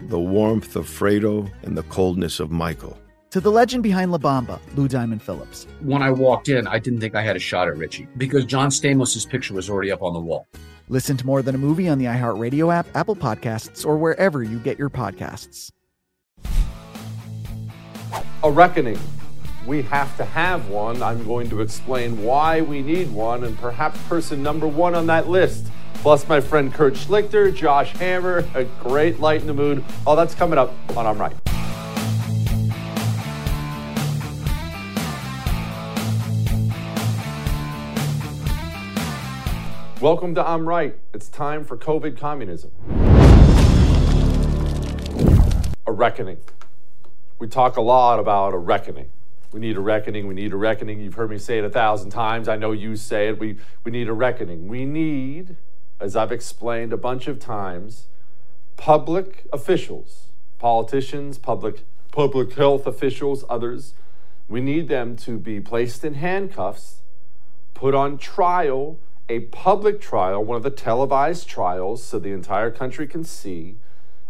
the warmth of Fredo, and the coldness of Michael to the legend behind La Bamba, Lou Diamond Phillips. When I walked in, I didn't think I had a shot at Richie because John Stamos' picture was already up on the wall. Listen to more than a movie on the iHeartRadio app, Apple Podcasts, or wherever you get your podcasts. A reckoning. We have to have one. I'm going to explain why we need one and perhaps person number one on that list. Plus, my friend Kurt Schlichter, Josh Hammer, a great light in the mood. All that's coming up on I'm Right. Welcome to I'm Right. It's time for COVID communism. A reckoning. We talk a lot about a reckoning. We need a reckoning. We need a reckoning. You've heard me say it a thousand times. I know you say it. We, we need a reckoning. We need, as I've explained a bunch of times, public officials, politicians, public, public health officials, others. We need them to be placed in handcuffs, put on trial, a public trial, one of the televised trials, so the entire country can see.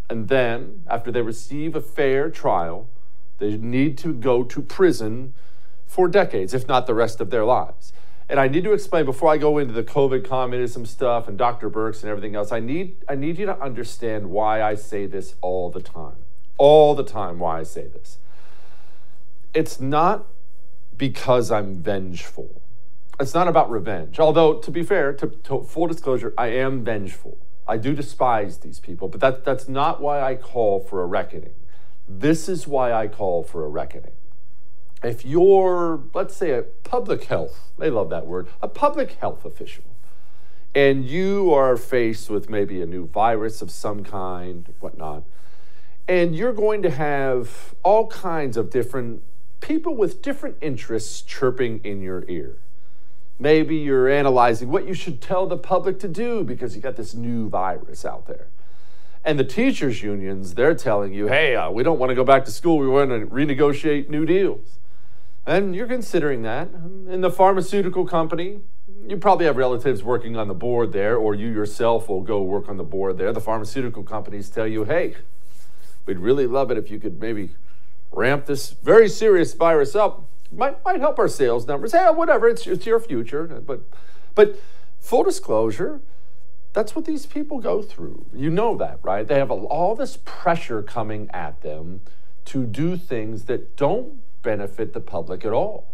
And then, after they receive a fair trial, they need to go to prison for decades, if not the rest of their lives. And I need to explain before I go into the COVID communism stuff and Dr. Birx and everything else, I need, I need you to understand why I say this all the time. All the time, why I say this. It's not because I'm vengeful it's not about revenge. Although, to be fair, to, to, full disclosure, I am vengeful. I do despise these people, but that, that's not why I call for a reckoning. This is why I call for a reckoning. If you're, let's say, a public health, they love that word, a public health official, and you are faced with maybe a new virus of some kind, whatnot, and you're going to have all kinds of different people with different interests chirping in your ear Maybe you're analyzing what you should tell the public to do because you got this new virus out there. And the teachers' unions, they're telling you, hey, uh, we don't want to go back to school. We want to renegotiate new deals. And you're considering that. In the pharmaceutical company, you probably have relatives working on the board there, or you yourself will go work on the board there. The pharmaceutical companies tell you, hey, we'd really love it if you could maybe ramp this very serious virus up might might help our sales numbers. Yeah, whatever. It's it's your future, but but full disclosure, that's what these people go through. You know that, right? They have all this pressure coming at them to do things that don't benefit the public at all.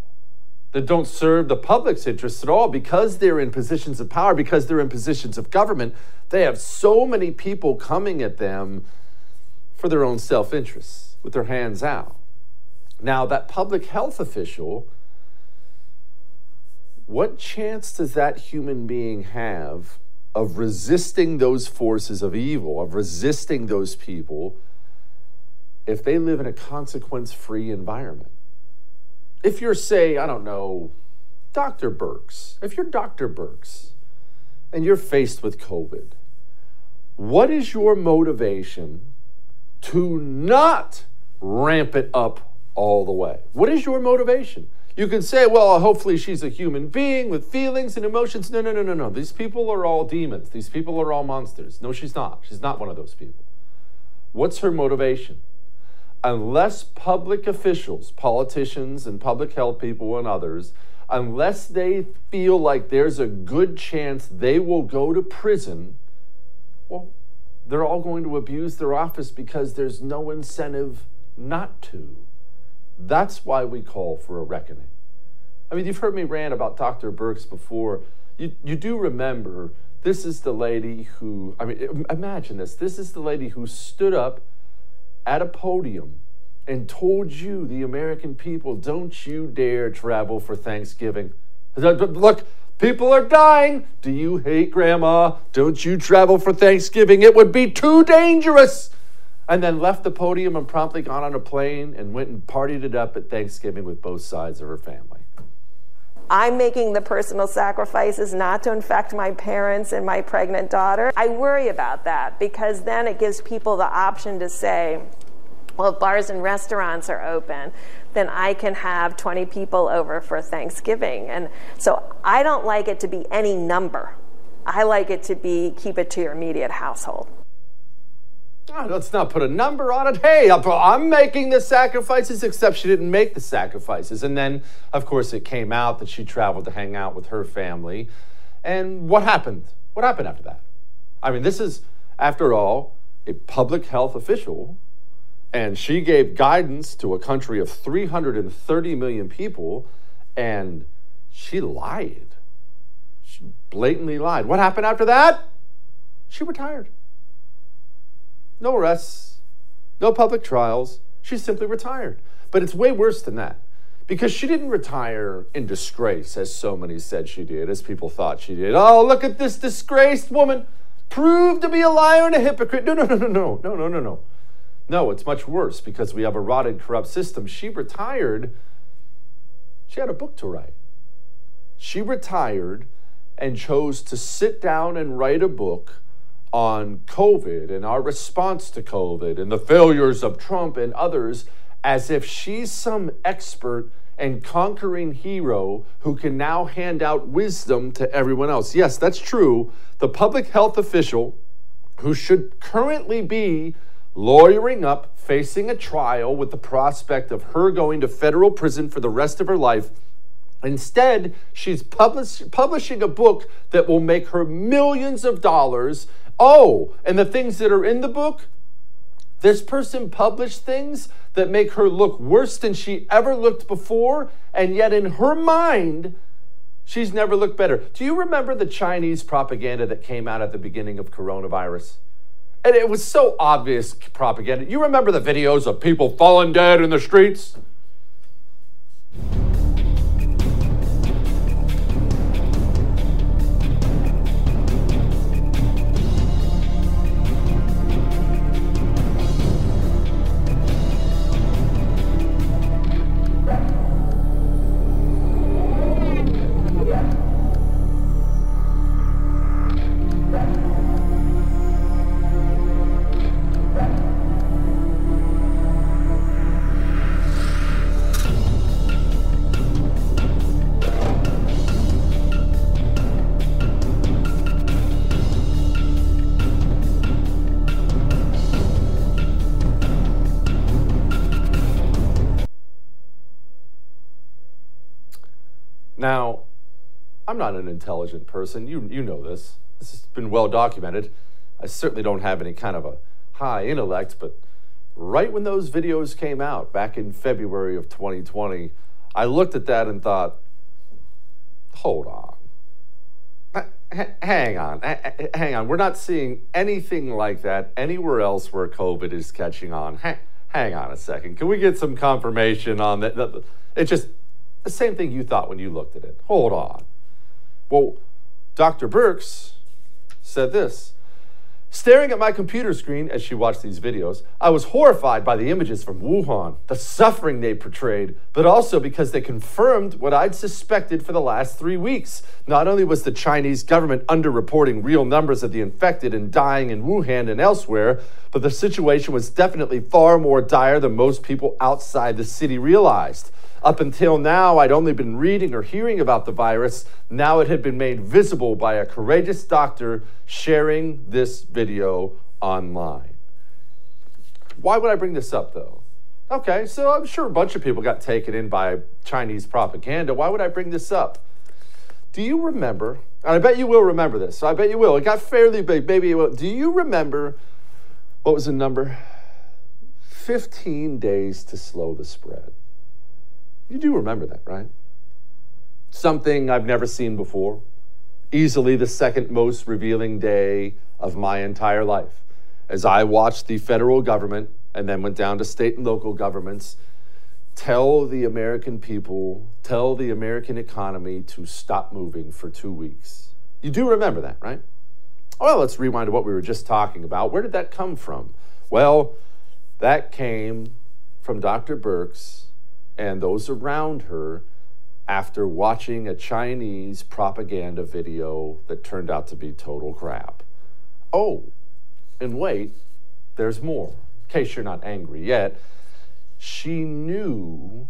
That don't serve the public's interests at all because they're in positions of power, because they're in positions of government. They have so many people coming at them for their own self interests with their hands out. Now, that public health official, what chance does that human being have of resisting those forces of evil, of resisting those people, if they live in a consequence free environment? If you're, say, I don't know, Dr. Birx, if you're Dr. Birx and you're faced with COVID, what is your motivation to not ramp it up all the way? What is your motivation? You can say, well, hopefully she's a human being with feelings and emotions. No, no, no, no, no. These people are all demons. These people are all monsters. No, she's not. She's not one of those people. What's her motivation? Unless public officials, politicians, and public health people and others, unless they feel like there's a good chance they will go to prison, well, they're all going to abuse their office because there's no incentive not to. That's why we call for a reckoning. I mean, you've heard me rant about Dr. Birx before. You, you do remember this is the lady who, I mean, imagine this. This is the lady who stood up at a podium and told you, the American people, don't you dare travel for Thanksgiving. Look, people are dying. Do you hate grandma? Don't you travel for Thanksgiving? It would be too dangerous and then left the podium and promptly got on a plane and went and partied it up at Thanksgiving with both sides of her family. I'm making the personal sacrifices not to infect my parents and my pregnant daughter. I worry about that because then it gives people the option to say, well, if bars and restaurants are open, then I can have 20 people over for Thanksgiving. And so I don't like it to be any number. I like it to be keep it to your immediate household. Let's not put a number on it. Hey, I'm making the sacrifices, except she didn't make the sacrifices. And then, of course, it came out that she traveled to hang out with her family. And what happened? What happened after that? I mean, this is, after all, a public health official, and she gave guidance to a country of 330 million people, and she lied. She blatantly lied. What happened after that? She retired no arrests, no public trials. She simply retired. But it's way worse than that because she didn't retire in disgrace, as so many said she did, as people thought she did. Oh, look at this disgraced woman, proved to be a liar and a hypocrite. No, no, no, no, no, no, no, no, no. No, it's much worse because we have a rotted, corrupt system. She retired, she had a book to write. She retired and chose to sit down and write a book on COVID and our response to COVID and the failures of Trump and others as if she's some expert and conquering hero who can now hand out wisdom to everyone else. Yes, that's true. The public health official who should currently be lawyering up, facing a trial with the prospect of her going to federal prison for the rest of her life. Instead, she's publish, publishing a book that will make her millions of dollars Oh, and the things that are in the book, this person published things that make her look worse than she ever looked before, and yet in her mind, she's never looked better. Do you remember the Chinese propaganda that came out at the beginning of coronavirus? And it was so obvious propaganda. You remember the videos of people falling dead in the streets? Not an intelligent person. You, you know this. This has been well documented. I certainly don't have any kind of a high intellect, but right when those videos came out back in February of 2020, I looked at that and thought, hold on. hang on. hang on. We're not seeing anything like that anywhere else where COVID is catching on. hang on a second. Can we get some confirmation on that? It's just the same thing you thought when you looked at it. Hold on. Well, Dr. Birx said this Staring at my computer screen as she watched these videos, I was horrified by the images from Wuhan, the suffering they portrayed, but also because they confirmed what I'd suspected for the last three weeks. Not only was the Chinese government underreporting real numbers of the infected and dying in Wuhan and elsewhere, but the situation was definitely far more dire than most people outside the city realized. Up until now, I'd only been reading or hearing about the virus. Now it had been made visible by a courageous doctor sharing this video online. Why would I bring this up though? Okay, so I'm sure a bunch of people got taken in by Chinese propaganda. Why would I bring this up? Do you remember? And I bet you will remember this. So I bet you will. It got fairly big. Maybe you will. Do you remember what was the number? 15 days to slow the spread. You do remember that, right? Something I've never seen before. Easily the second most revealing day of my entire life. As I watched the federal government and then went down to state and local governments tell the American people, tell the American economy to stop moving for two weeks. You do remember that, right? Well, let's rewind to what we were just talking about. Where did that come from? Well, that came from Dr. Birx and those around her after watching a Chinese propaganda video that turned out to be total crap. Oh, and wait, there's more. In case you're not angry yet, she knew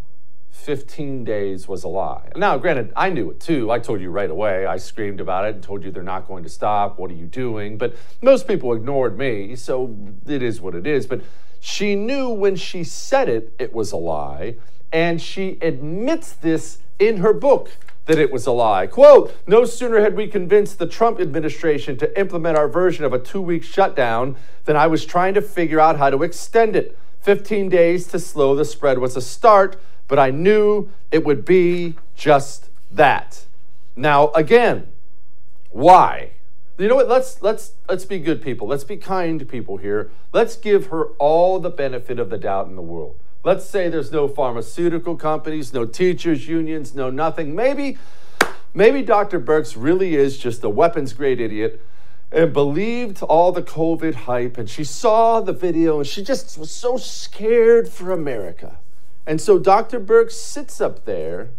15 days was a lie. Now, granted, I knew it too. I told you right away. I screamed about it and told you they're not going to stop. What are you doing? But most people ignored me, so it is what it is. But she knew when she said it, it was a lie and she admits this in her book that it was a lie. Quote No sooner had we convinced the Trump administration to implement our version of a two week shutdown than I was trying to figure out how to extend it. 15 days to slow the spread was a start, but I knew it would be just that. Now, again, why? You know what? Let's let's let's be good people. Let's be kind people here. Let's give her all the benefit of the doubt in the world. Let's say there's no pharmaceutical companies, no teachers unions, no nothing. Maybe, maybe Dr. Birx really is just a weapons grade idiot and believed all the COVID hype. And she saw the video and she just was so scared for America. And so Dr. Birx sits up there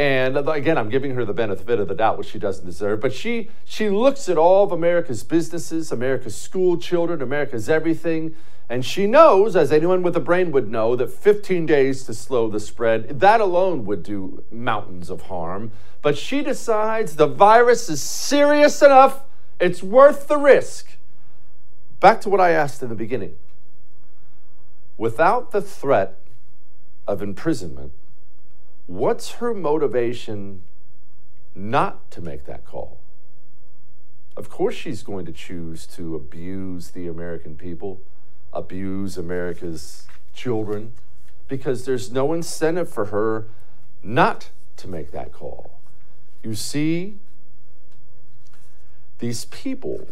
and again, I'm giving her the benefit of the doubt, which she doesn't deserve. But she she looks at all of America's businesses, America's school children, America's everything, and she knows, as anyone with a brain would know, that 15 days to slow the spread, that alone would do mountains of harm. But she decides the virus is serious enough, it's worth the risk. Back to what I asked in the beginning. Without the threat of imprisonment, what's her motivation not to make that call? Of course, she's going to choose to abuse the American people abuse America's children because there's no incentive for her not to make that call. You see, these people,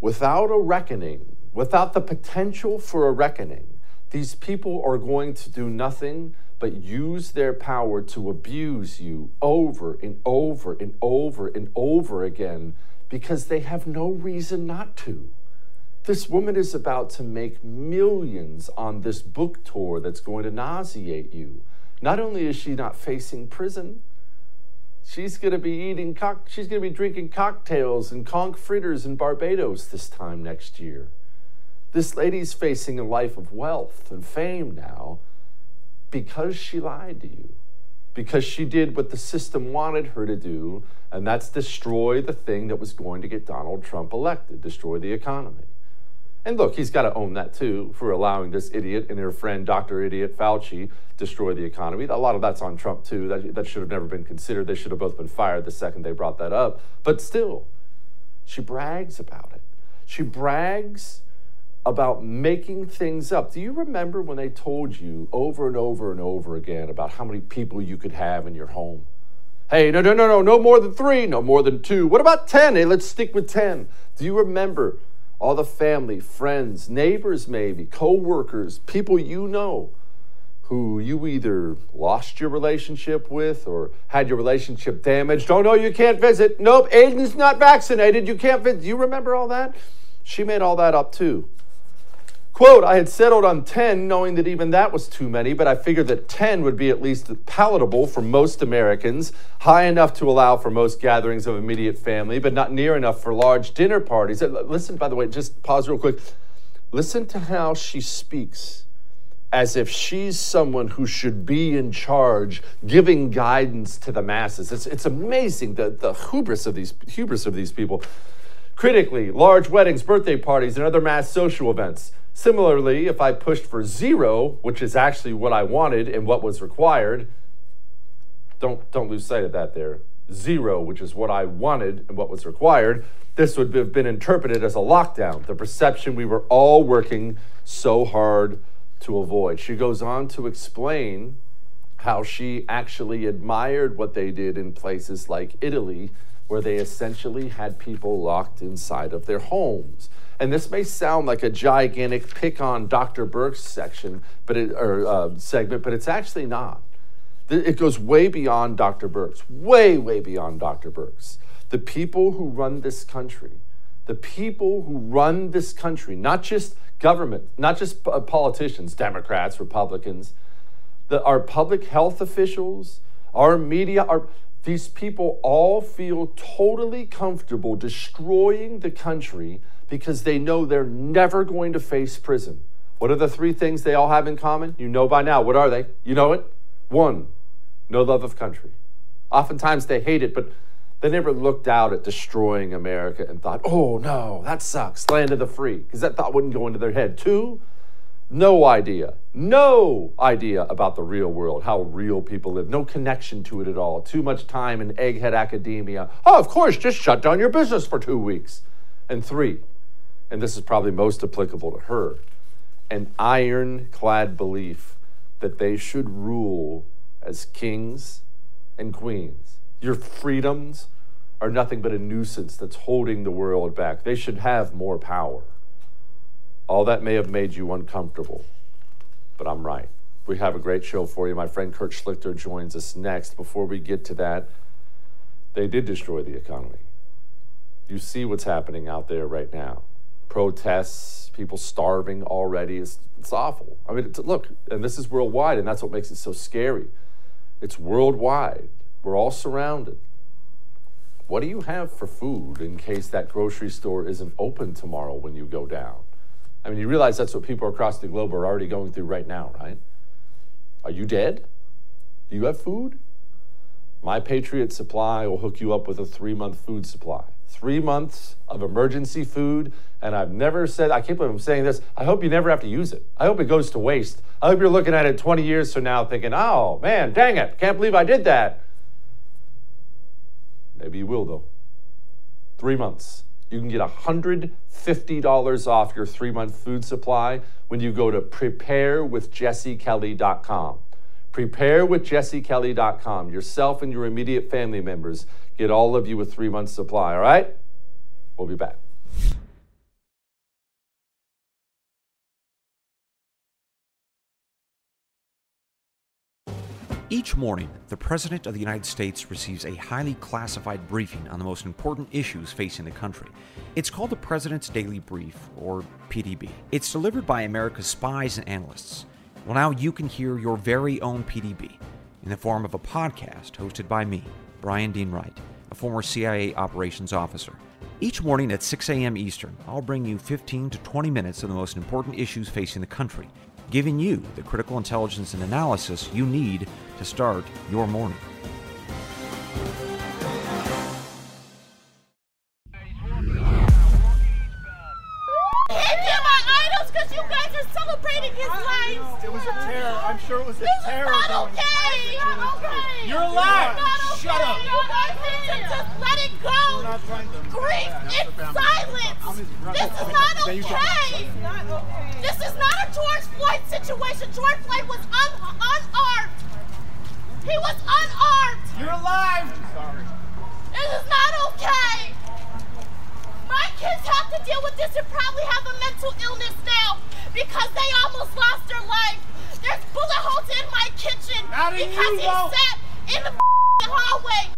without a reckoning, without the potential for a reckoning, these people are going to do nothing but use their power to abuse you over and over and over and over again because they have no reason not to. This woman is about to make millions on this book tour that's going to nauseate you. Not only is she not facing prison, she's going to be eating cock she's going to be drinking cocktails and conch fritters in Barbados this time next year. This lady's facing a life of wealth and fame now because she lied to you. Because she did what the system wanted her to do, and that's destroy the thing that was going to get Donald Trump elected, destroy the economy. And look, he's got to own that too for allowing this idiot and her friend, Dr. Idiot Fauci, destroy the economy. A lot of that's on Trump too. That, that should have never been considered. They should have both been fired the second they brought that up. But still, she brags about it. She brags about making things up. Do you remember when they told you over and over and over again about how many people you could have in your home? Hey, no, no, no, no, no more than three, no more than two. What about 10? Hey, let's stick with 10. Do you remember all the family, friends, neighbors, maybe, co workers, people you know who you either lost your relationship with or had your relationship damaged. Oh, no, you can't visit. Nope, Aiden's not vaccinated. You can't visit. You remember all that? She made all that up too. Quote, I had settled on 10, knowing that even that was too many, but I figured that 10 would be at least palatable for most Americans, high enough to allow for most gatherings of immediate family, but not near enough for large dinner parties. Uh, listen, by the way, just pause real quick. Listen to how she speaks as if she's someone who should be in charge, giving guidance to the masses. It's, it's amazing the, the hubris of these hubris of these people. Critically, large weddings, birthday parties, and other mass social events. Similarly, if I pushed for zero, which is actually what I wanted and what was required, don't, don't lose sight of that there. Zero, which is what I wanted and what was required, this would have been interpreted as a lockdown, the perception we were all working so hard to avoid. She goes on to explain how she actually admired what they did in places like Italy, where they essentially had people locked inside of their homes. And this may sound like a gigantic pick on Dr. Birx section, but it, or uh, segment, but it's actually not. It goes way beyond Dr. Birx, way, way beyond Dr. Birx. The people who run this country, the people who run this country, not just government, not just uh, politicians, Democrats, Republicans, the, our public health officials, our media, our, these people all feel totally comfortable destroying the country because they know they're never going to face prison. What are the three things they all have in common? You know by now. What are they? You know it? One, no love of country. Oftentimes they hate it, but they never looked out at destroying America and thought, oh no, that sucks, land of the free, because that thought wouldn't go into their head. Two, no idea, no idea about the real world, how real people live, no connection to it at all. Too much time in egghead academia. Oh, of course, just shut down your business for two weeks. And three, and this is probably most applicable to her, an ironclad belief that they should rule as kings and queens. Your freedoms are nothing but a nuisance that's holding the world back. They should have more power. All that may have made you uncomfortable, but I'm right. We have a great show for you. My friend Kurt Schlichter joins us next. Before we get to that, they did destroy the economy. You see what's happening out there right now protests, people starving already. It's, it's awful. I mean, look, and this is worldwide, and that's what makes it so scary. It's worldwide. We're all surrounded. What do you have for food in case that grocery store isn't open tomorrow when you go down? I mean, you realize that's what people across the globe are already going through right now, right? Are you dead? Do you have food? My Patriot Supply will hook you up with a three month food supply. Three months of emergency food. And I've never said, I can't believe I'm saying this. I hope you never have to use it. I hope it goes to waste. I hope you're looking at it 20 years from now thinking, oh man, dang it, can't believe I did that. Maybe you will, though. Three months. You can get $150 off your three month food supply when you go to preparewithjessekelly.com. Preparewithjessekelly.com. Yourself and your immediate family members get all of you a three month supply, all right? We'll be back. Each morning, the President of the United States receives a highly classified briefing on the most important issues facing the country. It's called the President's Daily Brief, or PDB. It's delivered by America's spies and analysts. Well, now you can hear your very own PDB in the form of a podcast hosted by me, Brian Dean Wright, a former CIA operations officer. Each morning at 6 a.m. Eastern, I'll bring you 15 to 20 minutes of the most important issues facing the country giving you the critical intelligence and analysis you need to start your morning. was this a terrible. This not okay. You're okay. You're alive. Shut up. You guys need to just let it go. Grief in silence. This is not okay. This is not a George Floyd situation. George Floyd was un unarmed. He was unarmed. You're alive. Sorry. This is not okay. My kids have to deal with this and probably have a mental illness now because they almost lost their life he sat in the hallway.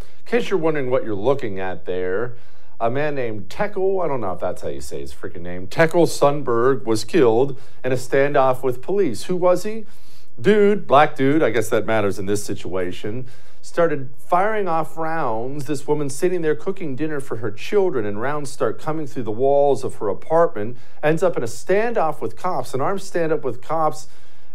In case you're wondering what you're looking at there, a man named Tekle, I don't know if that's how you say his freaking name, Tekle Sundberg was killed in a standoff with police. Who was he? Dude, black dude, I guess that matters in this situation, started firing off rounds. This woman sitting there cooking dinner for her children, and rounds start coming through the walls of her apartment, ends up in a standoff with cops, an armed standoff with cops,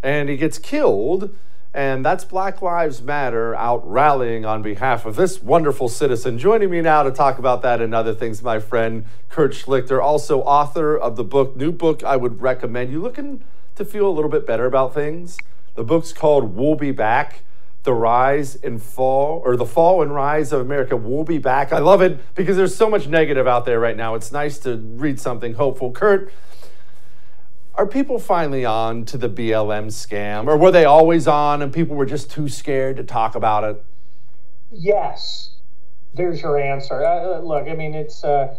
and he gets killed. And that's Black Lives Matter out rallying on behalf of this wonderful citizen. Joining me now to talk about that and other things, my friend Kurt Schlichter, also author of the book, new book I would recommend. You looking to feel a little bit better about things? The book's called We'll Be Back The Rise and Fall, or The Fall and Rise of America. We'll Be Back. I love it because there's so much negative out there right now. It's nice to read something hopeful. Kurt, are people finally on to the BLM scam, or were they always on and people were just too scared to talk about it? Yes, there's your answer. Uh, look, I mean, it's uh,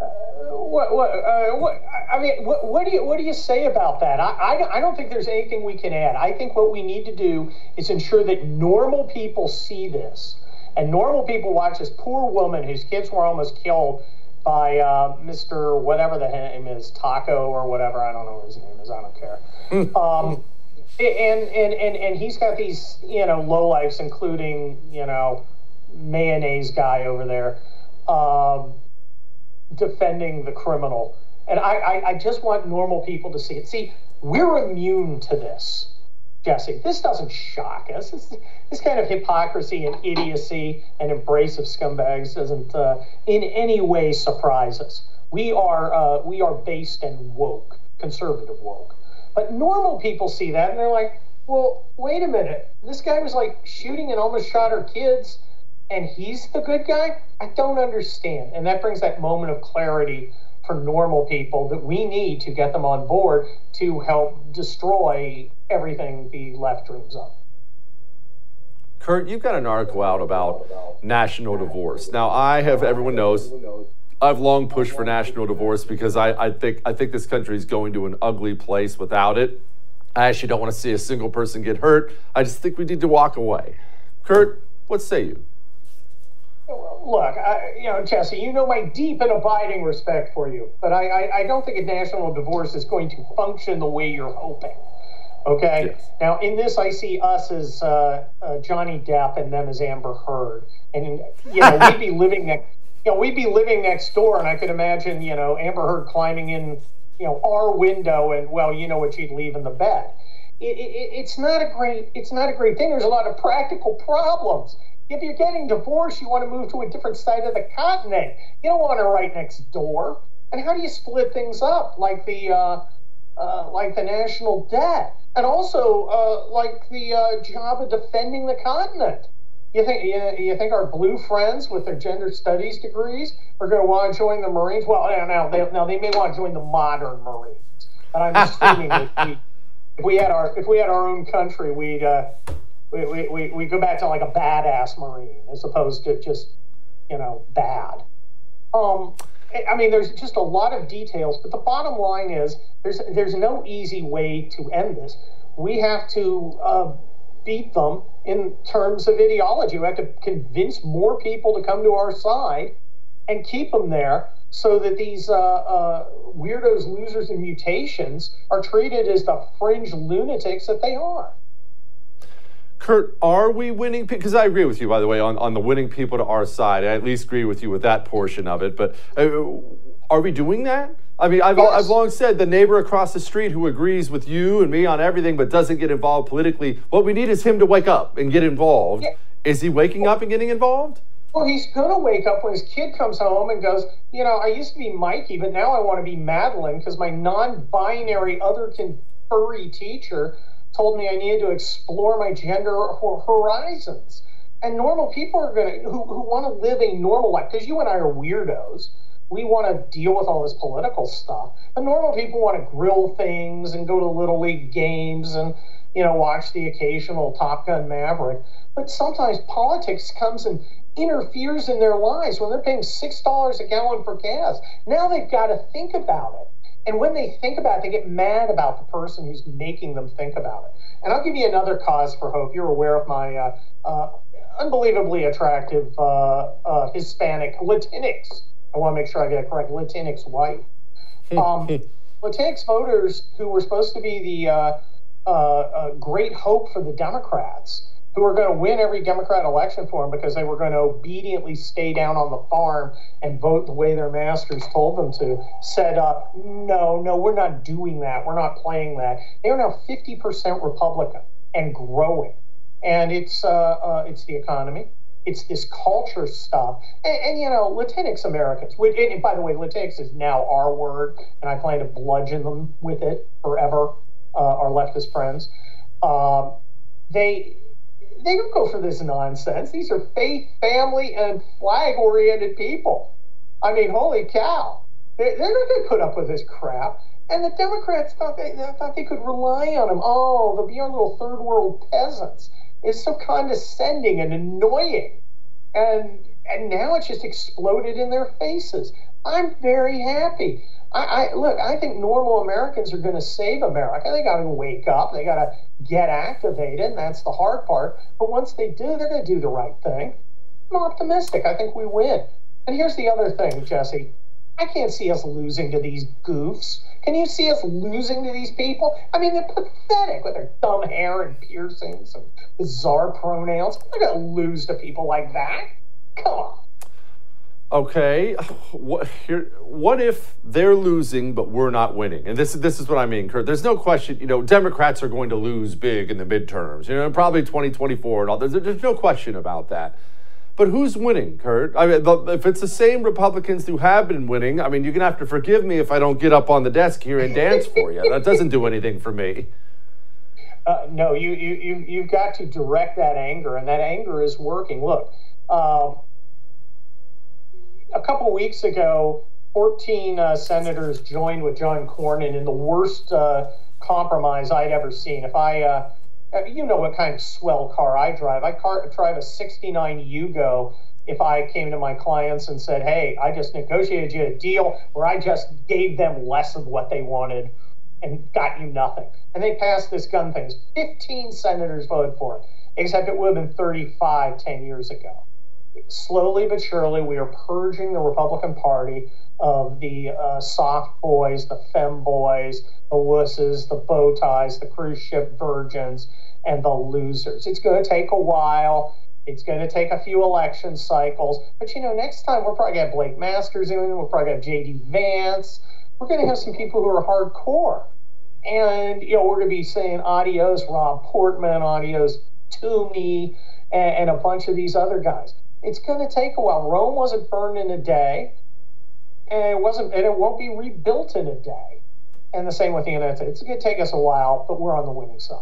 uh, what, what, uh, what, I mean, what, what, do you, what do you say about that? I, I, I don't think there's anything we can add. I think what we need to do is ensure that normal people see this, and normal people watch this poor woman whose kids were almost killed by uh, Mr. whatever the name is, Taco or whatever. I don't know what his name is. I don't care. Hmm. um, and, and, and, and he's got these, you know, lowlifes, including, you know, mayonnaise guy over there, um, defending the criminal. And I, I, I just want normal people to see it. See, we're immune to this. Jesse. This doesn't shock us. This, this kind of hypocrisy and idiocy and embrace of scumbags doesn't uh, in any way surprise us. We are uh, we are based and woke, conservative woke. But normal people see that and they're like, well, wait a minute. This guy was like shooting and almost shot our kids, and he's the good guy. I don't understand. And that brings that moment of clarity for normal people that we need to get them on board to help destroy everything the left dreams of. Kurt, you've got an article out about national divorce. Now, I have, everyone knows, I've long pushed for national divorce because I, I think I think this country is going to an ugly place without it. I actually don't want to see a single person get hurt. I just think we need to walk away. Kurt, what say you? Look, I, you know, Jesse, you know my deep and abiding respect for you, but I, I, I don't think a national divorce is going to function the way you're hoping. Okay. Yes. Now, in this, I see us as uh, uh, Johnny Depp and them as Amber Heard, and you know we'd be living next, you know, we'd be living next door, and I could imagine, you know, Amber Heard climbing in, you know, our window, and well, you know what she'd leave in the bed. It, it, it's not a great, it's not a great thing. There's a lot of practical problems. If you're getting divorced, you want to move to a different side of the continent. You don't want to right next door. And how do you split things up, like the uh, uh, like the national debt? and also uh, like the uh, job of defending the continent. You think you, you think our blue friends with their gender studies degrees are going to want to join the Marines? Well, now they, now they may want to join the modern Marines, and I'm assuming if, we, if we had our if we had our own country, we'd uh, we, we, we go back to like a badass Marine as opposed to just you know bad. Um, I mean, there's just a lot of details, but the bottom line is there's there's no easy way to end this. We have to uh, beat them in terms of ideology. We have to convince more people to come to our side and keep them there, so that these uh, uh, weirdos, losers, and mutations are treated as the fringe lunatics that they are. Kurt, are we winning? Because I agree with you, by the way, on, on the winning people to our side. I at least agree with you with that portion of it. But uh, are we doing that? I mean, I've, Yes. I've long said the neighbor across the street who agrees with you and me on everything but doesn't get involved politically, what we need is him to wake up and get involved. Yeah. Is he waking up and getting involved? Well, he's going to wake up when his kid comes home and goes, you know, I used to be Mikey, but now I want to be Madeline because my non binary, otherkin furry teacher told me I needed to explore my gender horizons. And normal people are going to, who, who want to live a normal life, because you and I are weirdos. We want to deal with all this political stuff. But normal people want to grill things and go to little league games and, you know, watch the occasional Top Gun Maverick. But sometimes politics comes and interferes in their lives when they're paying $6 a gallon for gas. Now they've got to think about it. And when they think about it, they get mad about the person who's making them think about it. And I'll give you another cause for hope. You're aware of my uh, uh, unbelievably attractive uh, uh Hispanic Latinx. I want to make sure I get it correct. Latinx white. Um, Latinx voters who were supposed to be the uh, uh, great hope for the Democrats who were going to win every Democrat election for them because they were going to obediently stay down on the farm and vote the way their masters told them to, said, uh, no, no, we're not doing that. We're not playing that. They are now 50% Republican and growing. And it's, uh, uh, it's the economy. It's this culture stuff. And, and you know, Latinx Americans, which, and by the way, Latinx is now our word, and I plan to bludgeon them with it forever, uh, our leftist friends. Um, they they don't go for this nonsense. These are faith, family, and flag oriented people. I mean, holy cow. They're, they're not going to put up with this crap. And the Democrats thought they, they, thought they could rely on them. Oh, they'll be our little third world peasants. It's so condescending and annoying. And and now it's just exploded in their faces. I'm very happy. I, I look. I think normal Americans are going to save America. They got to wake up. They got to get activated, and that's the hard part. But once they do, they're going to do the right thing. I'm optimistic. I think we win. And here's the other thing, Jesse. I can't see us losing to these goofs. Can you see us losing to these people? I mean, they're pathetic with their dumb hair and piercings and bizarre pronouns. We're going to lose to people like that. Come on. Okay, what here? What if they're losing but we're not winning? And this this is what I mean, Kurt. There's no question. You know, Democrats are going to lose big in the midterms. You know, probably 2024 and all. There's, there's no question about that. But who's winning, Kurt? I mean, if it's the same Republicans who have been winning, I mean, you're gonna have to forgive me if I don't get up on the desk here and dance for you. That doesn't do anything for me. Uh, no, you you you you've got to direct that anger, and that anger is working. Look. Uh, a couple weeks ago, 14 uh, senators joined with John Cornyn in the worst uh, compromise I'd ever seen. If I, uh, uh you know what kind of swell car I drive. I car, drive a 69 Yugo if I came to my clients and said, hey, I just negotiated you a deal where I just gave them less of what they wanted and got you nothing. And they passed this gun thing. 15 senators voted for it, except it would have been 35 10 years ago slowly but surely, we are purging the Republican Party of the uh, soft boys, the fem boys, the wusses, the bow ties, the cruise ship virgins, and the losers. It's going to take a while. It's going to take a few election cycles. But you know, next time we're probably going to have Blake Masters in. We'll probably have J.D. Vance. We're going to have some people who are hardcore. And, you know, we're going to be saying adios, Rob Portman, adios, Toomey, and, and a bunch of these other guys it's going to take a while. Rome wasn't burned in a day, and it wasn't, and it won't be rebuilt in a day. And the same with the United States. It's going to take us a while, but we're on the winning side.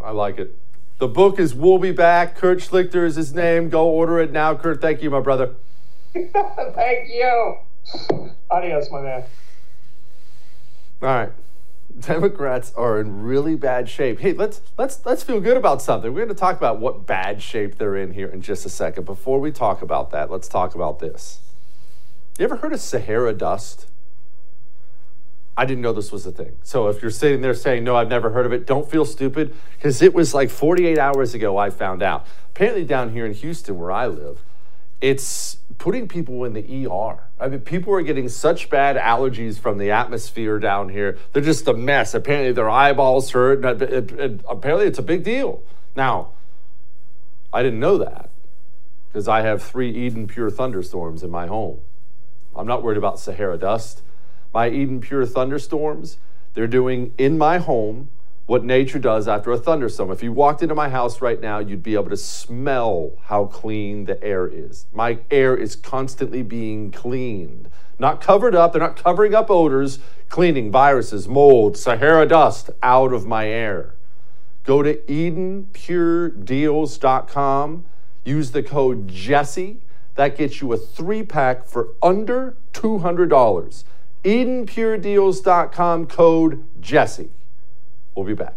I like it. The book is We'll Be Back. Kurt Schlichter is his name. Go order it now. Kurt, thank you, my brother. thank you. Adios, my man. All right. Democrats are in really bad shape. Hey, let's let's let's feel good about something. We're going to talk about what bad shape they're in here in just a second. Before we talk about that, let's talk about this. You ever heard of Sahara dust? I didn't know this was a thing. So if you're sitting there saying, no, I've never heard of it, don't feel stupid because it was like 48 hours ago I found out. Apparently, down here in Houston, where I live, it's putting people in the ER. I mean, people are getting such bad allergies from the atmosphere down here. They're just a mess. Apparently, their eyeballs hurt. And it, it, apparently, it's a big deal. Now, I didn't know that because I have three Eden Pure thunderstorms in my home. I'm not worried about Sahara dust. My Eden Pure thunderstorms, they're doing in my home what nature does after a thunderstorm. If you walked into my house right now, you'd be able to smell how clean the air is. My air is constantly being cleaned, not covered up. They're not covering up odors, cleaning viruses, mold, Sahara dust out of my air. Go to EdenPureDeals.com, use the code Jesse. That gets you a three pack for under $200. EdenPureDeals.com, code Jesse. We'll be back.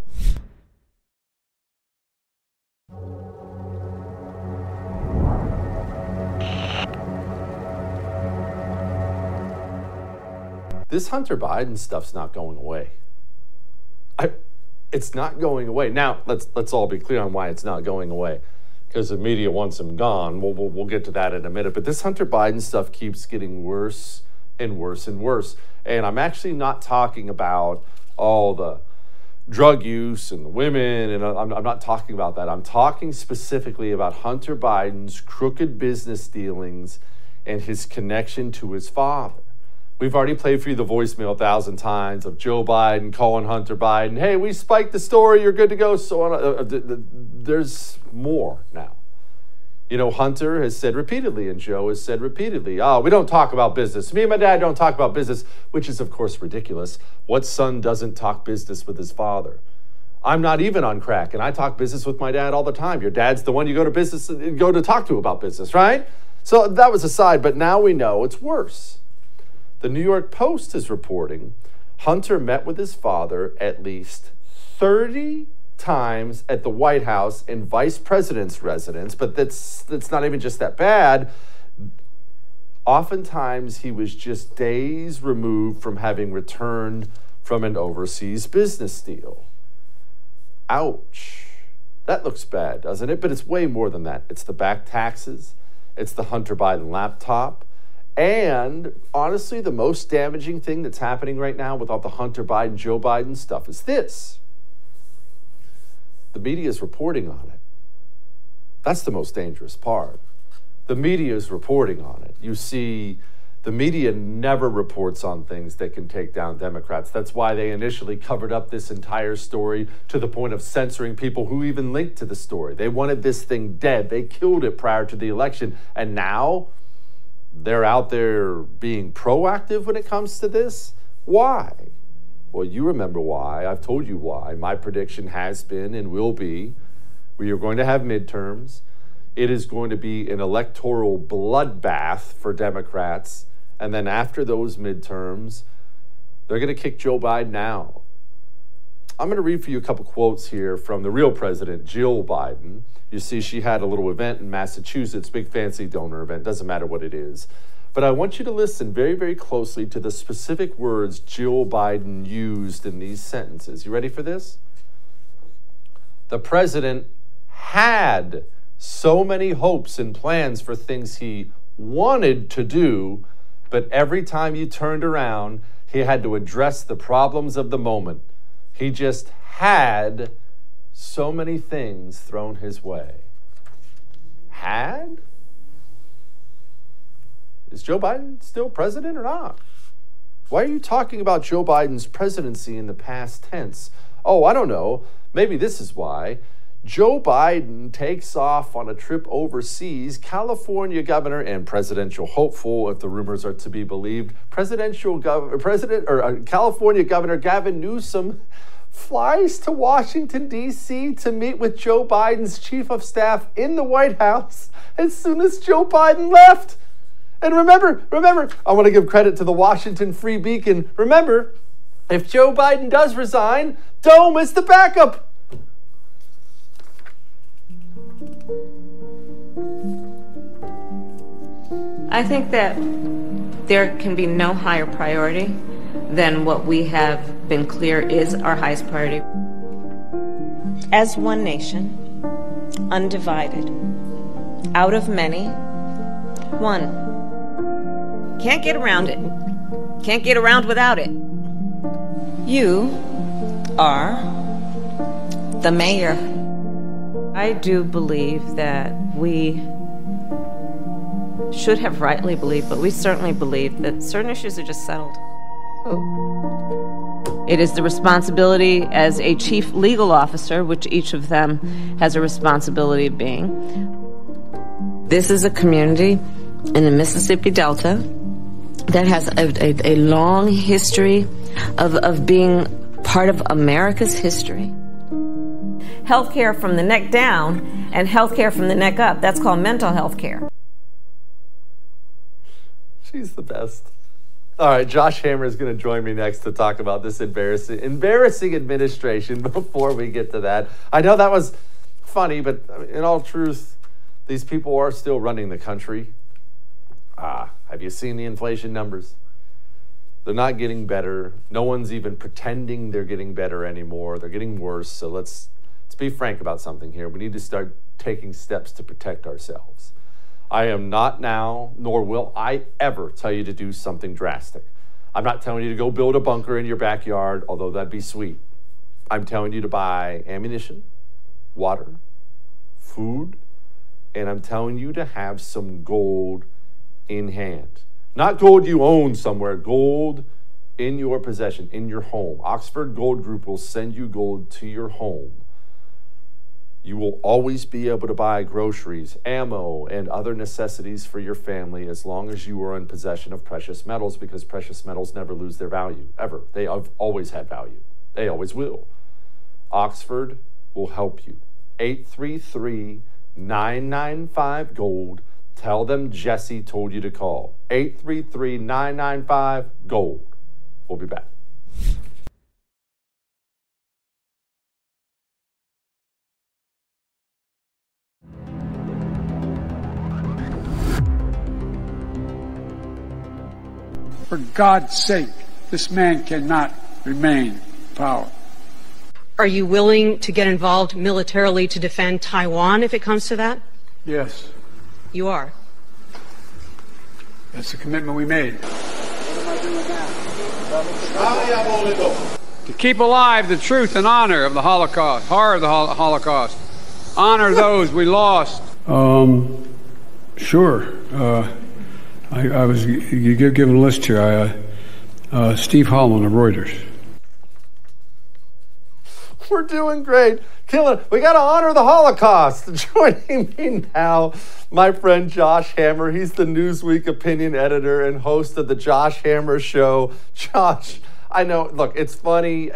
this Hunter Biden stuff's not going away. I, it's not going away. Now, let's let's all be clear on why it's not going away. Because the media wants him gone. We'll, we'll, we'll get to that in a minute. But this Hunter Biden stuff keeps getting worse and worse and worse. And I'm actually not talking about all the drug use and the women, and I'm, I'm not talking about that. I'm talking specifically about Hunter Biden's crooked business dealings and his connection to his father. We've already played for you the voicemail a thousand times of Joe Biden calling Hunter Biden, hey, we spiked the story, you're good to go. So on. Uh, uh there's more now. You know, Hunter has said repeatedly, and Joe has said repeatedly, oh, we don't talk about business. Me and my dad don't talk about business, which is, of course, ridiculous. What son doesn't talk business with his father? I'm not even on crack, and I talk business with my dad all the time. Your dad's the one you go to business, go to talk to about business, right? So that was aside, but now we know it's worse. The New York Post is reporting Hunter met with his father at least 30 times at the White House and vice president's residence, but that's that's not even just that bad. Oftentimes he was just days removed from having returned from an overseas business deal. Ouch. That looks bad, doesn't it? But it's way more than that. It's the back taxes, it's the Hunter Biden laptop, and honestly, the most damaging thing that's happening right now with all the Hunter Biden, Joe Biden stuff is this the media is reporting on it. That's the most dangerous part. The media is reporting on it. You see, the media never reports on things that can take down Democrats. That's why they initially covered up this entire story to the point of censoring people who even linked to the story. They wanted this thing dead. They killed it prior to the election. And now they're out there being proactive when it comes to this. Why? Well, you remember why. I've told you why. My prediction has been and will be we are going to have midterms. It is going to be an electoral bloodbath for Democrats. And then after those midterms, they're going to kick Joe Biden out. I'm going to read for you a couple quotes here from the real president, Jill Biden. You see, she had a little event in Massachusetts, big fancy donor event, doesn't matter what it is. But I want you to listen very, very closely to the specific words Jill Biden used in these sentences. You ready for this? The president had so many hopes and plans for things he wanted to do, but every time you turned around, he had to address the problems of the moment. He just had so many things thrown his way. Had? Is Joe Biden still president or not? Why are you talking about Joe Biden's presidency in the past tense? Oh, I don't know. Maybe this is why. Joe Biden takes off on a trip overseas. California governor and presidential hopeful, if the rumors are to be believed, presidential gov- president or uh, California Governor Gavin Newsom flies to Washington D.C. to meet with Joe Biden's chief of staff in the White House as soon as Joe Biden left. And remember, remember, I want to give credit to the Washington Free Beacon. Remember, if Joe Biden does resign, Dome is the backup. I think that there can be no higher priority than what we have been clear is our highest priority. As one nation, undivided, out of many, one. Can't get around it. Can't get around without it. You are the mayor. I do believe that we should have rightly believed, but we certainly believe that certain issues are just settled. Oh. It is the responsibility as a chief legal officer, which each of them has a responsibility of being. This is a community in the Mississippi Delta that has a, a, a long history of, of being part of America's history. Healthcare from the neck down and healthcare from the neck up. That's called mental health care. She's the best. All right, Josh Hammer is going to join me next to talk about this embarrassing, embarrassing administration. Before we get to that, I know that was funny, but in all truth, these people are still running the country. Ah, have you seen the inflation numbers? They're not getting better. No one's even pretending they're getting better anymore. They're getting worse. So let's let's be frank about something here. We need to start taking steps to protect ourselves. I am not now, nor will I ever tell you to do something drastic. I'm not telling you to go build a bunker in your backyard, although that'd be sweet. I'm telling you to buy ammunition, water, food, and I'm telling you to have some gold in hand. Not gold you own somewhere, gold in your possession, in your home. Oxford Gold Group will send you gold to your home. You will always be able to buy groceries, ammo, and other necessities for your family as long as you are in possession of precious metals because precious metals never lose their value, ever. They have always had value, they always will. Oxford will help you. 833 995 Gold. Tell them Jesse told you to call. 833 995 Gold. We'll be back. For God's sake, this man cannot remain in power. Are you willing to get involved militarily to defend Taiwan if it comes to that? Yes. You are. That's the commitment we made. To keep alive the truth and honor of the Holocaust, horror of the Holocaust, honor those we lost. Um, sure. Uh, I, I, was you give given a list here. I, uh, uh, Steve Holland of Reuters. We're doing great. Killing. We got to honor the Holocaust. Joining me now, my friend Josh Hammer. He's the Newsweek opinion editor and host of the Josh Hammer Show. Josh, I know. Look, it's funny.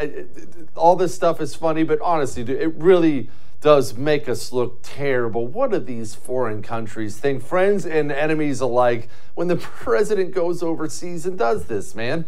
All this stuff is funny, but honestly, it really does make us look terrible. What do these foreign countries think, friends and enemies alike, when the president goes overseas and does this, man?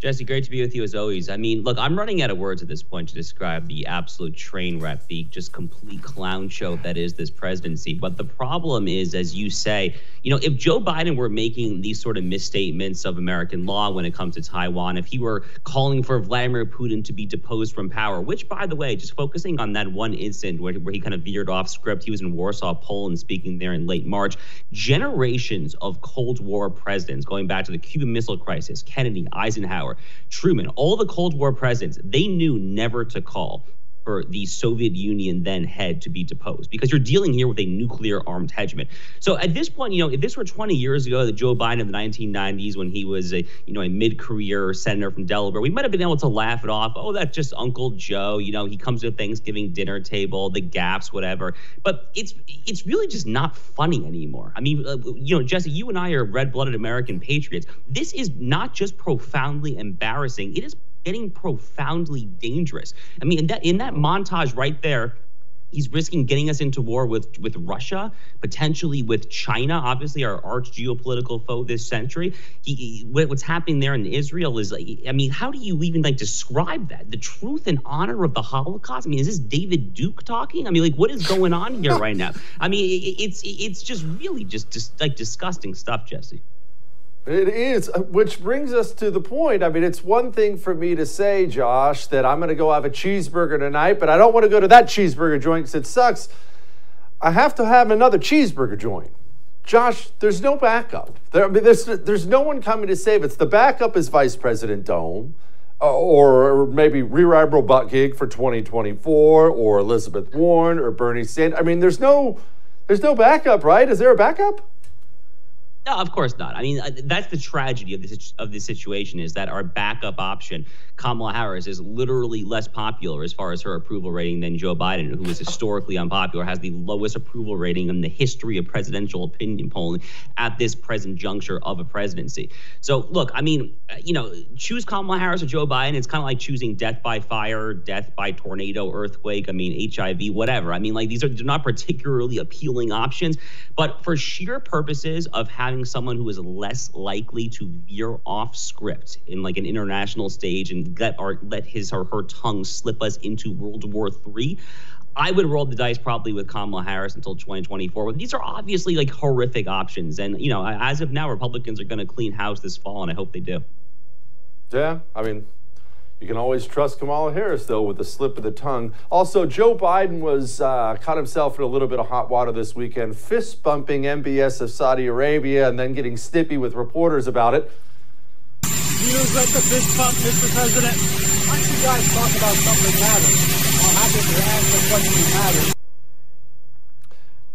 Jesse, great to be with you as always. I mean, look, I'm running out of words at this point to describe the absolute train wreck, the just complete clown show that is this presidency. But the problem is, as you say, you know, if Joe Biden were making these sort of misstatements of American law when it comes to Taiwan, if he were calling for Vladimir Putin to be deposed from power, which, by the way, just focusing on that one incident where, where he kind of veered off script, he was in Warsaw, Poland, speaking there in late March. Generations of Cold War presidents, going back to the Cuban Missile Crisis, Kennedy, Eisenhower, Truman, all the Cold War presidents, they knew never to call for the Soviet Union then head to be deposed because you're dealing here with a nuclear armed hegemon. So at this point, you know, if this were 20 years ago, the Joe Biden of the 1990s when he was a, you know, a mid-career senator from Delaware, we might have been able to laugh it off. Oh, that's just Uncle Joe. You know, he comes to Thanksgiving dinner table, the gaps, whatever. But it's it's really just not funny anymore. I mean, uh, you know, Jesse, you and I are red-blooded American patriots. This is not just profoundly embarrassing. It is getting profoundly dangerous. I mean, in that in that montage right there, he's risking getting us into war with with Russia, potentially with China, obviously our arch geopolitical foe this century. He, he, what's happening there in Israel is like, I mean, how do you even like describe that? The truth and honor of the Holocaust. I mean, is this David Duke talking? I mean, like, what is going on here right now? I mean, it, it's it's just really just just like disgusting stuff, Jesse. It is, uh, which brings us to the point. I mean, it's one thing for me to say, Josh, that I'm going to go have a cheeseburger tonight, but I don't want to go to that cheeseburger joint because it sucks. I have to have another cheeseburger joint. Josh, there's no backup. There, I mean, there's, there's no one coming to save us. The backup is Vice President Dome, uh, or maybe Rear Admiral Buttigieg for 2024, or Elizabeth Warren, or Bernie Sanders. I mean, there's no, there's no backup, right? Is there a backup? No, of course not. I mean, uh, that's the tragedy of this of this situation is that our backup option, Kamala Harris, is literally less popular as far as her approval rating than Joe Biden, who is historically unpopular, has the lowest approval rating in the history of presidential opinion polling at this present juncture of a presidency. So, look, I mean, you know, choose Kamala Harris or Joe Biden. It's kind of like choosing death by fire, death by tornado, earthquake. I mean, HIV, whatever. I mean, like these are not particularly appealing options, but for sheer purposes of having someone who is less likely to veer off script in like an international stage and let our let his or her tongue slip us into World War III. I would roll the dice probably with Kamala Harris until 2024. But these are obviously like horrific options. And, you know, as of now, Republicans are going to clean house this fall, and I hope they do. Yeah. I mean, you can always trust Kamala Harris, though, with a slip of the tongue. Also, Joe Biden was uh, caught himself in a little bit of hot water this weekend, fist bumping MBS of Saudi Arabia and then getting snippy with reporters about it. You like the fist bump, Mr. President. Why don't you guys talk about something that matters? I'll have to answer questions that matter.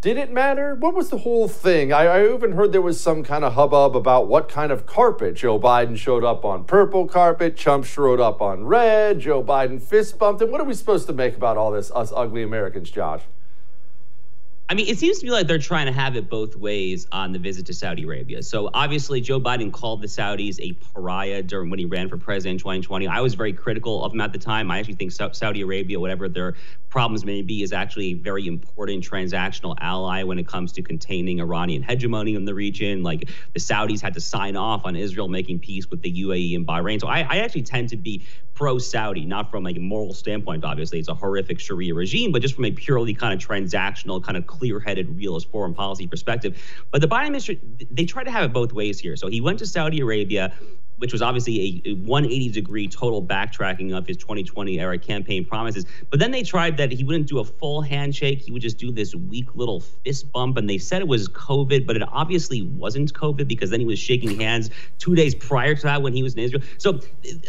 Did it matter? What was the whole thing? I, I, even heard there was some kind of hubbub about what kind of carpet. Joe Biden showed up on purple carpet, Trump showed up on red, Joe Biden fist bumped. And what are we supposed to make about all this, us ugly Americans, Josh? I mean, it seems to me like they're trying to have it both ways on the visit to Saudi Arabia. So obviously, Joe Biden called the Saudis a pariah during when he ran for president in 2020. I was very critical of him at the time. I actually think Saudi Arabia, whatever their problems may be, is actually a very important transactional ally when it comes to containing Iranian hegemony in the region. Like the Saudis had to sign off on Israel making peace with the UAE and Bahrain. So I, I actually tend to be pro-Saudi, not from like a moral standpoint. Obviously, it's a horrific Sharia regime, but just from a purely kind of transactional, kind of clear-headed, realist foreign policy perspective. But the Biden administration, they try to have it both ways here. So he went to Saudi Arabia which was obviously a, a 180 degree total backtracking of his 2020 era campaign promises. But then they tried that he wouldn't do a full handshake. He would just do this weak little fist bump. And they said it was COVID, but it obviously wasn't COVID because then he was shaking hands two days prior to that when he was in Israel. So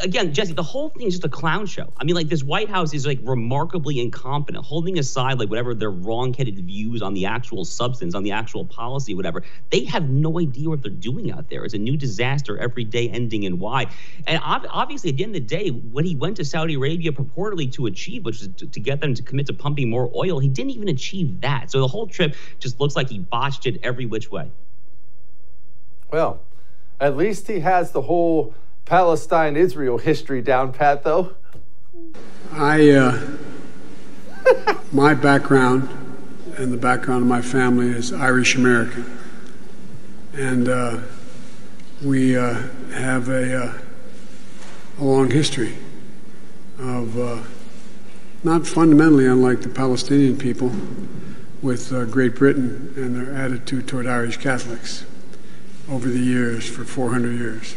again, Jesse, the whole thing is just a clown show. I mean, like this White House is like remarkably incompetent, holding aside like whatever their wrong-headed views on the actual substance, on the actual policy, whatever. They have no idea what they're doing out there. It's a new disaster every day ending and why. And obviously, at the end of the day, when he went to Saudi Arabia purportedly to achieve, which was to, to get them to commit to pumping more oil, he didn't even achieve that. So the whole trip just looks like he botched it every which way. Well, at least he has the whole Palestine Israel history down pat, though. I, uh, my background and the background of my family is Irish American. And uh, we uh, have a, uh, a, long history of uh, not fundamentally unlike the Palestinian people with uh, Great Britain and their attitude toward Irish Catholics over the years for 400 years.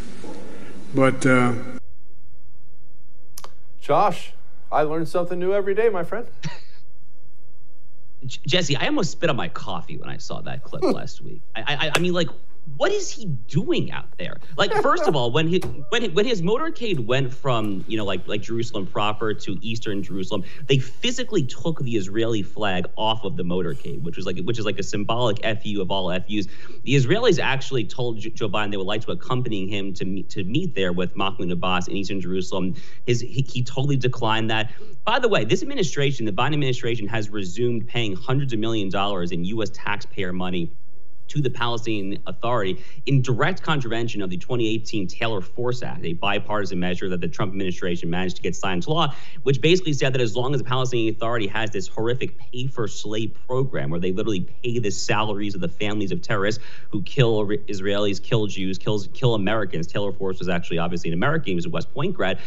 But uh, Josh, I learn something new every day, my friend. Jesse, I almost spit on my coffee when I saw that clip last week. I, I, I mean, like, what is he doing out there? Like, first of all, when he when when his motorcade went from you know like like Jerusalem proper to Eastern Jerusalem, they physically took the Israeli flag off of the motorcade, which was like which is like a symbolic fu of all fus. The Israelis actually told Joe Biden they would like to accompany him to meet to meet there with Mahmoud Abbas in Eastern Jerusalem. His he, he totally declined that. By the way, this administration, the Biden administration, has resumed paying hundreds of million dollars in U.S. taxpayer money to the Palestinian Authority in direct contravention of the 2018 Taylor Force Act, a bipartisan measure that the Trump administration managed to get signed into law, which basically said that as long as the Palestinian Authority has this horrific pay for slay program where they literally pay the salaries of the families of terrorists who kill Israelis, kill Jews, kills kill Americans. Taylor Force was actually obviously an American, he was a West Point grad.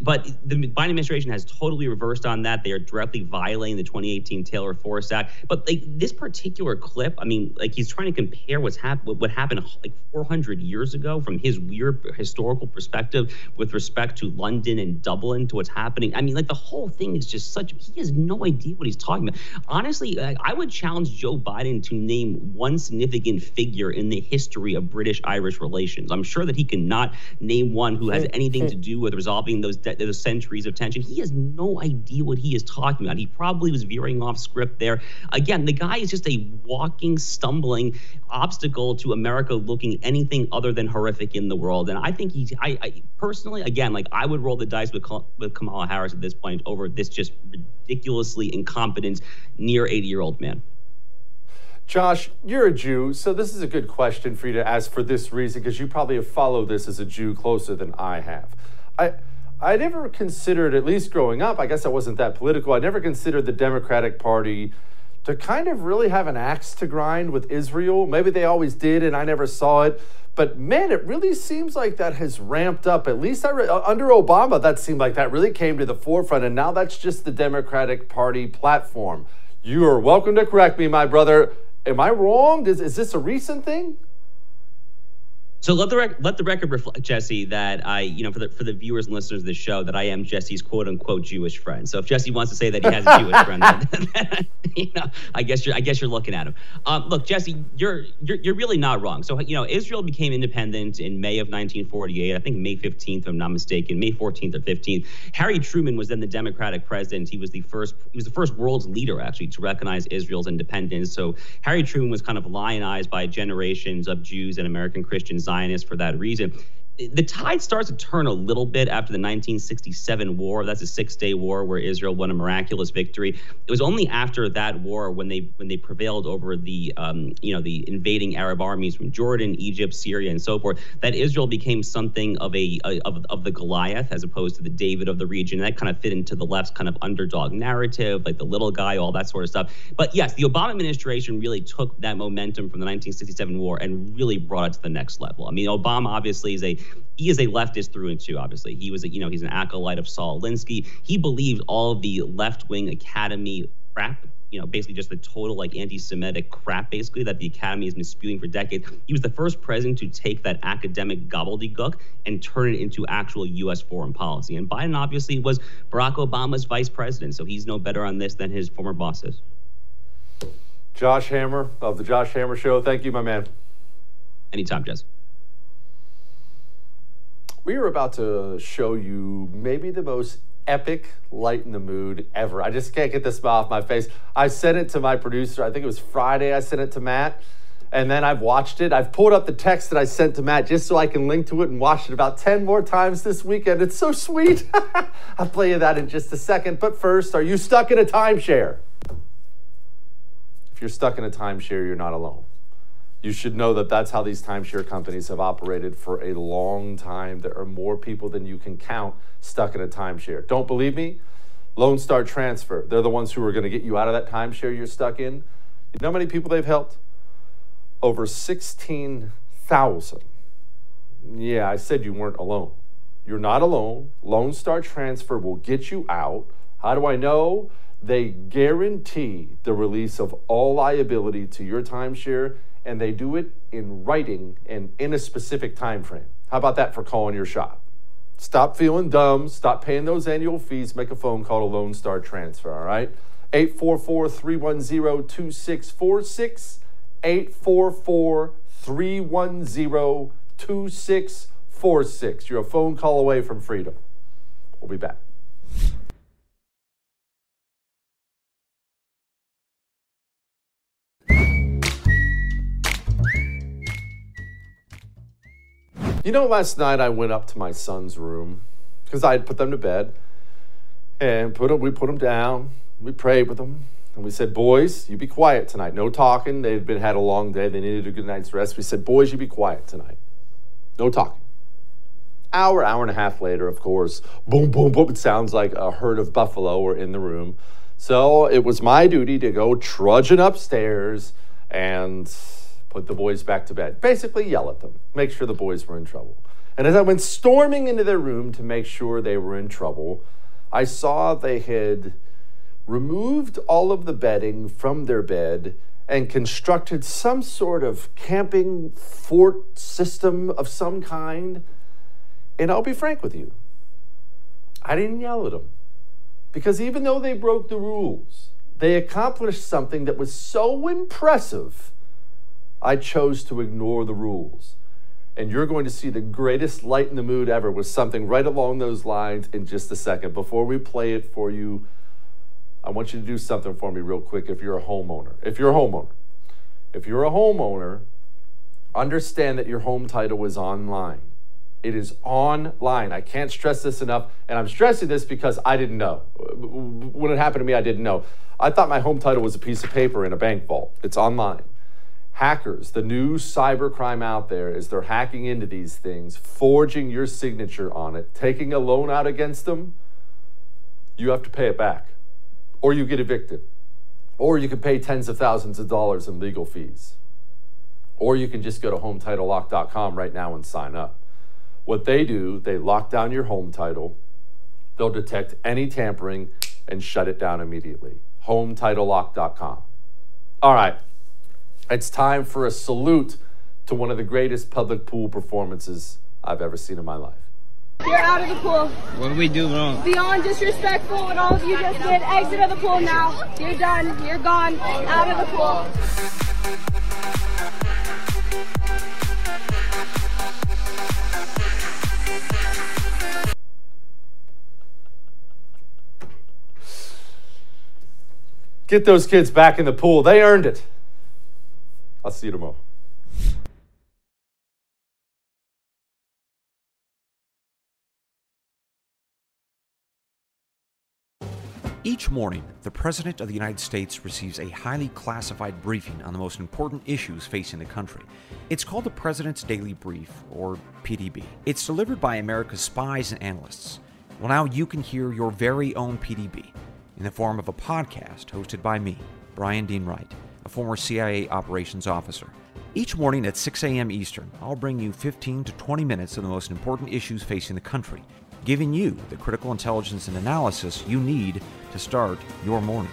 But the Biden administration has totally reversed on that. They are directly violating the 2018 Taylor Force Act. But like this particular clip, I mean, like he's trying to compare what's happened, what happened like 400 years ago from his weird historical perspective with respect to London and Dublin to what's happening. I mean, like the whole thing is just such. He has no idea what he's talking about. Honestly, I would challenge Joe Biden to name one significant figure in the history of British-Irish relations. I'm sure that he cannot name one who has anything to do with resolving those those centuries of tension. He has no idea what he is talking about. He probably was veering off script there. Again, the guy is just a walking, stumbling obstacle to America looking anything other than horrific in the world. And I think he's, I, I personally, again, like I would roll the dice with, with Kamala Harris at this point over this just ridiculously incompetent, near 80 year old man. Josh, you're a Jew, so this is a good question for you to ask for this reason, because you probably have followed this as a Jew closer than I have. I, I never considered, at least growing up, I guess I wasn't that political, I never considered the Democratic Party to kind of really have an axe to grind with Israel. Maybe they always did and I never saw it. But man, it really seems like that has ramped up. At least re- uh, under Obama, that seemed like that really came to the forefront, and now that's just the Democratic Party platform. You are welcome to correct me, my brother. Am I wrong? Is, is this a recent thing? So let the rec- let the record reflect, Jesse, that I, you know, for the for the viewers and listeners of the show, that I am Jesse's quote unquote Jewish friend. So if Jesse wants to say that he has a Jewish friend, then, then, you know, I guess you're I guess you're looking at him. Um, look, Jesse, you're, you're you're really not wrong. So you know, Israel became independent in May of 1948. I think May 15th, if I'm not mistaken, May 14th or 15th. Harry Truman was then the Democratic president. He was the first he was the first world's leader actually to recognize Israel's independence. So Harry Truman was kind of lionized by generations of Jews and American Christians Zionist for that reason the tide starts to turn a little bit after the 1967 war. That's a six-day war where Israel won a miraculous victory. It was only after that war when they when they prevailed over the um, you know the invading Arab armies from Jordan, Egypt, Syria, and so forth that Israel became something of a, a of, of the Goliath as opposed to the David of the region. That kind of fit into the left's kind of underdog narrative, like the little guy, all that sort of stuff. But yes, the Obama administration really took that momentum from the 1967 war and really brought it to the next level. I mean, Obama obviously is a he is a leftist through and through. Obviously, he was a, you know he's an acolyte of Saul Alinsky. He believed all of the left wing academy crap. You know, basically just the total like anti-Semitic crap, basically that the academy has been spewing for decades. He was the first president to take that academic gobbledygook and turn it into actual U.S. foreign policy. And Biden obviously was Barack Obama's vice president, so he's no better on this than his former bosses. Josh Hammer of the Josh Hammer Show. Thank you, my man. Anytime, Jess we are about to show you maybe the most epic light in the mood ever. I just can't get the smile off my face. I sent it to my producer. I think it was Friday. I sent it to Matt. And then I've watched it. I've pulled up the text that I sent to Matt just so I can link to it and watch it about 10 more times this weekend. It's so sweet. I'll play you that in just a second. But first, are you stuck in a timeshare? If you're stuck in a timeshare, you're not alone you should know that that's how these timeshare companies have operated for a long time. There are more people than you can count stuck in a timeshare. Don't believe me? Lone Star Transfer. They're the ones who are going to get you out of that timeshare you're stuck in. You know how many people they've helped? Over 16,000. Yeah, I said you weren't alone. You're not alone. Lone Star Transfer will get you out. How do I know? They guarantee the release of all liability to your timeshare and they do it in writing and in a specific time frame. How about that for calling your shot? Stop feeling dumb. Stop paying those annual fees. Make a phone call to Lone Star Transfer, all right? 844 310 2646. 844 310 2646. You're a phone call away from freedom. We'll be back. You know, last night I went up to my son's room because I had put them to bed and put them, we put them down. We prayed with them. And we said, boys, you be quiet tonight. No talking. They've been had a long day. They needed a good night's rest. We said, boys, you be quiet tonight. No talking. Hour, hour and a half later, of course, boom, boom, boom. It sounds like a herd of buffalo were in the room. So it was my duty to go trudging upstairs and put the boys back to bed. Basically, yell at them, make sure the boys were in trouble. And as I went storming into their room to make sure they were in trouble, I saw they had removed all of the bedding from their bed and constructed some sort of camping fort system of some kind. And I'll be frank with you, I didn't yell at them. Because even though they broke the rules, they accomplished something that was so impressive I chose to ignore the rules. And you're going to see the greatest light in the mood ever with something right along those lines in just a second. Before we play it for you, I want you to do something for me real quick if you're a homeowner. If you're a homeowner, if you're a homeowner, understand that your home title is online. It is online. I can't stress this enough. And I'm stressing this because I didn't know. When it happened to me, I didn't know. I thought my home title was a piece of paper in a bank vault. It's online hackers, the new cybercrime out there is they're hacking into these things, forging your signature on it, taking a loan out against them, you have to pay it back. Or you get evicted. Or you can pay tens of thousands of dollars in legal fees. Or you can just go to HomeTitleLock.com right now and sign up. What they do, they lock down your home title, they'll detect any tampering and shut it down immediately. HomeTitleLock.com. All right, it's time for a salute to one of the greatest public pool performances I've ever seen in my life. You're out of the pool. What do we do wrong? Beyond disrespectful what all of you just did. Exit of the pool now. You're done. You're gone. Out of the pool. Get those kids back in the pool. They earned it. I'll see you tomorrow. Each morning, the President of the United States receives a highly classified briefing on the most important issues facing the country. It's called the President's Daily Brief, or PDB. It's delivered by America's spies and analysts. Well, now you can hear your very own PDB in the form of a podcast hosted by me, Brian Dean Wright, a former CIA operations officer. Each morning at 6 a.m. Eastern, I'll bring you 15 to 20 minutes of the most important issues facing the country, giving you the critical intelligence and analysis you need to start your morning.